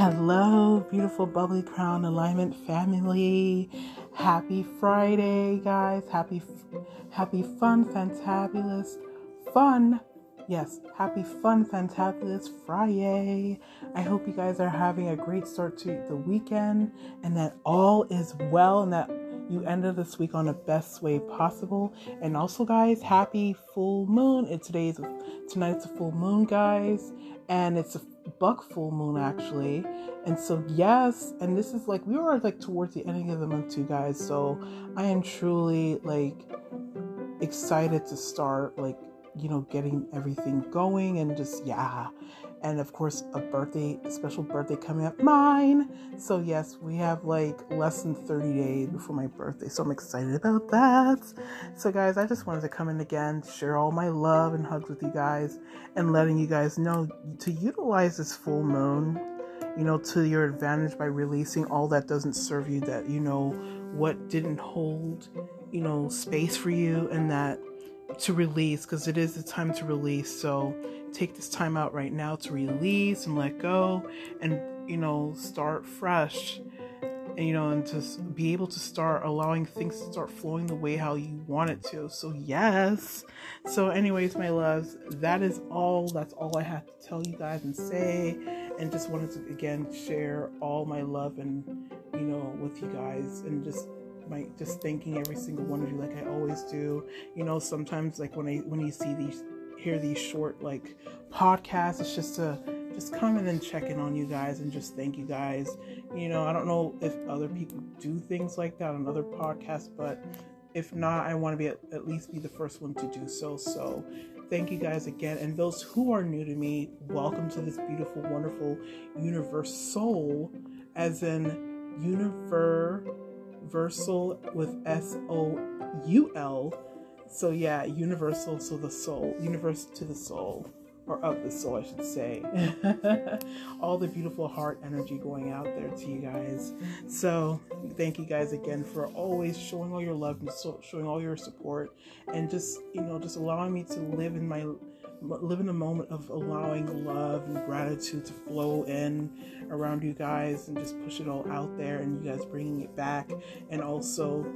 Hello, beautiful bubbly crown alignment family. Happy Friday, guys. Happy happy fun fantabulous fun. Yes, happy fun fantabulous Friday. I hope you guys are having a great start to the weekend and that all is well and that you ended this week on the best way possible. And also, guys, happy full moon. It's today's tonight's a full moon, guys, and it's a buck full moon actually. And so yes, and this is like we are like towards the ending of the month too, guys. So I am truly like excited to start like you know getting everything going and just yeah and of course a birthday a special birthday coming up mine. So yes we have like less than 30 days before my birthday so i'm excited about that. So guys i just wanted to come in again share all my love and hugs with you guys and letting you guys know to utilize this full moon you know to your advantage by releasing all that doesn't serve you that you know what didn't hold you know space for you and that to release because it is the time to release. So take this time out right now to release and let go and you know start fresh. And you know and to be able to start allowing things to start flowing the way how you want it to. So yes. So anyways my loves that is all. That's all i have to tell you guys and say. And just wanted to again share all my love and you know with you guys and just my just thanking every single one of you like I always do. You know, sometimes like when I when you see these hear these short like podcasts. It's just to just come and check in on you guys and just thank you guys. You know, I don't know if other people do things like that on other podcasts, but if not, I want to be at, at least be the first one to do so. So thank you guys again. And those who are new to me, welcome to this beautiful, wonderful universe soul, as in universal with S O U L so yeah, universal to the soul, universal to the soul, or of the soul, I should say. all the beautiful heart energy going out there to you guys. So thank you guys again for always showing all your love and so, showing all your support, and just you know just allowing me to live in my live in a moment of allowing love and gratitude to flow in around you guys and just push it all out there and you guys bringing it back. And also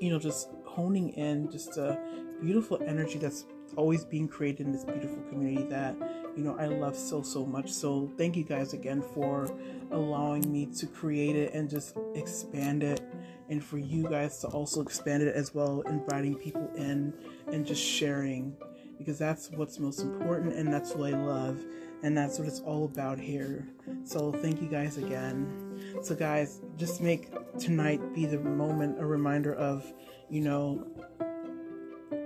you know just honing in just a beautiful energy that's always being created in this beautiful community that you know I love so so much. So thank you guys again for allowing me to create it and just expand it. And for you guys to also expand it as well inviting people in and just sharing because that's what's most important and that's what I love and that's what it's all about here. So thank you guys again. So guys, just make tonight be the moment a reminder of you know,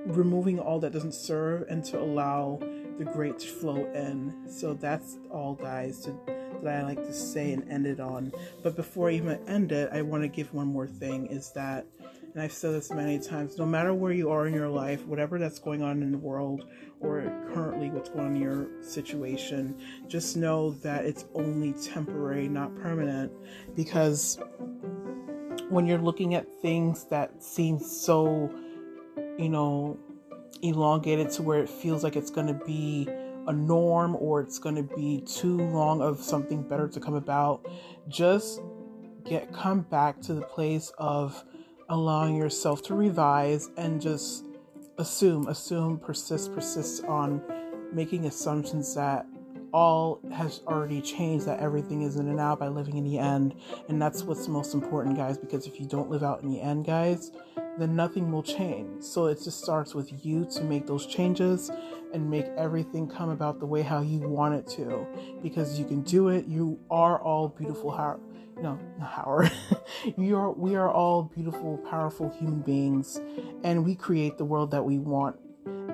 removing all that doesn't serve and to allow the great to flow in. So that's all, guys, to, that I like to say and end it on. But before I even end it, I want to give one more thing is that, and I've said this many times, no matter where you are in your life, whatever that's going on in the world, or currently what's going on in your situation, just know that it's only temporary, not permanent, because when you're looking at things that seem so, you know, elongated to where it feels like it's going to be a norm or it's going to be too long of something better to come about, just get come back to the place of allowing yourself to revise and just assume, assume, persist, persist on making assumptions that all has already changed that everything is in and out by living in the end. And that's what's most important guys because if you don't live out in the end guys then nothing will change. So it just starts with you to make those changes and make everything come about the way how you want it to because you can do it. You are all beautiful no howard. You are we are all beautiful powerful human beings and we create the world that we want.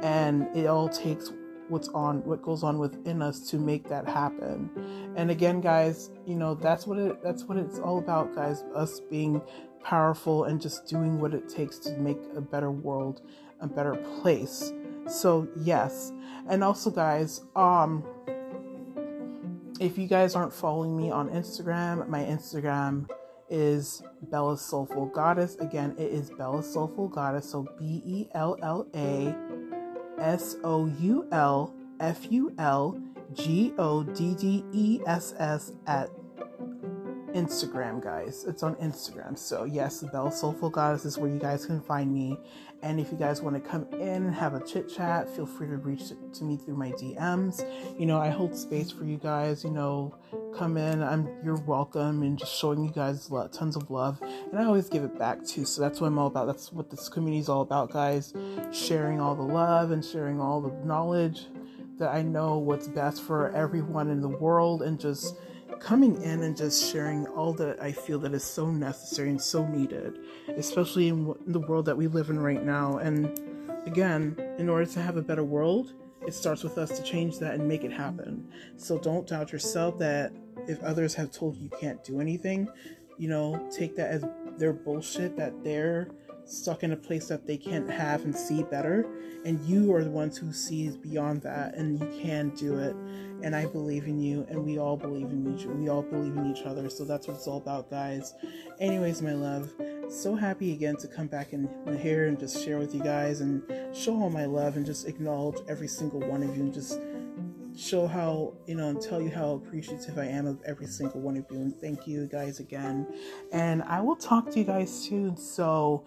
And it all takes what's on what goes on within us to make that happen. And again guys you know that's what it that's what it's all about guys us being powerful and just doing what it takes to make a better world a better place. So yes. And also guys um if you guys aren't following me on instagram my instagram is Bella Soulful Goddess. Again, it is Bella Soulful Goddess. So B E L L A S O U L F U L G O D D E S S at Instagram, guys. It's on Instagram. So, yes, the Belle Soulful Goddess is where you guys can find me. And if you guys want to come in and have a chit chat, feel free to reach to me through my DMs. You know, I hold space for you guys. You know, come in. I'm you're welcome, and just showing you guys lot, tons of love. And I always give it back too. So that's what I'm all about. That's what this community is all about, guys. Sharing all the love and sharing all the knowledge that I know what's best for everyone in the world, and just coming in and just sharing all that I feel that is so necessary and so needed, especially in the world that we live in right now. And again, in order to have a better world, it starts with us to change that and make it happen. So don't doubt yourself that if others have told you you can't do anything, you know, take that as their bullshit that they're stuck in a place that they can't have and see better. And you are the ones who sees beyond that and you can do it. And i believe in you and we all believe in each we all believe in each other. So that's what it's all about guys. Anyways my love so happy again to come back in here and just share with you guys and show all my love and just acknowledge every single one of you and just show how you know and tell you how appreciative I am of every single one of you. And thank you guys again. And I will talk to you guys soon. So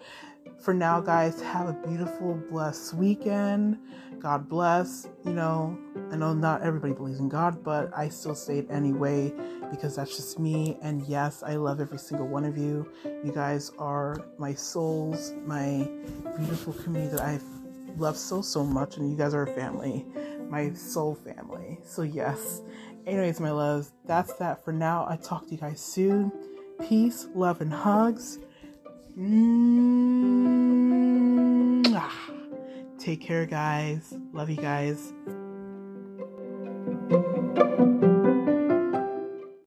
for now guys have a beautiful blessed weekend God bless you know I know not everybody believes in God but I still say it anyway because that's just me and yes I love every single one of you you guys are my souls my beautiful community that I've loved so so much and you guys are a family my soul family. So, yes. Anyways, my loves, that's that for now. I talk to you guys soon. Peace, love, and hugs. Take care, guys. Love you guys.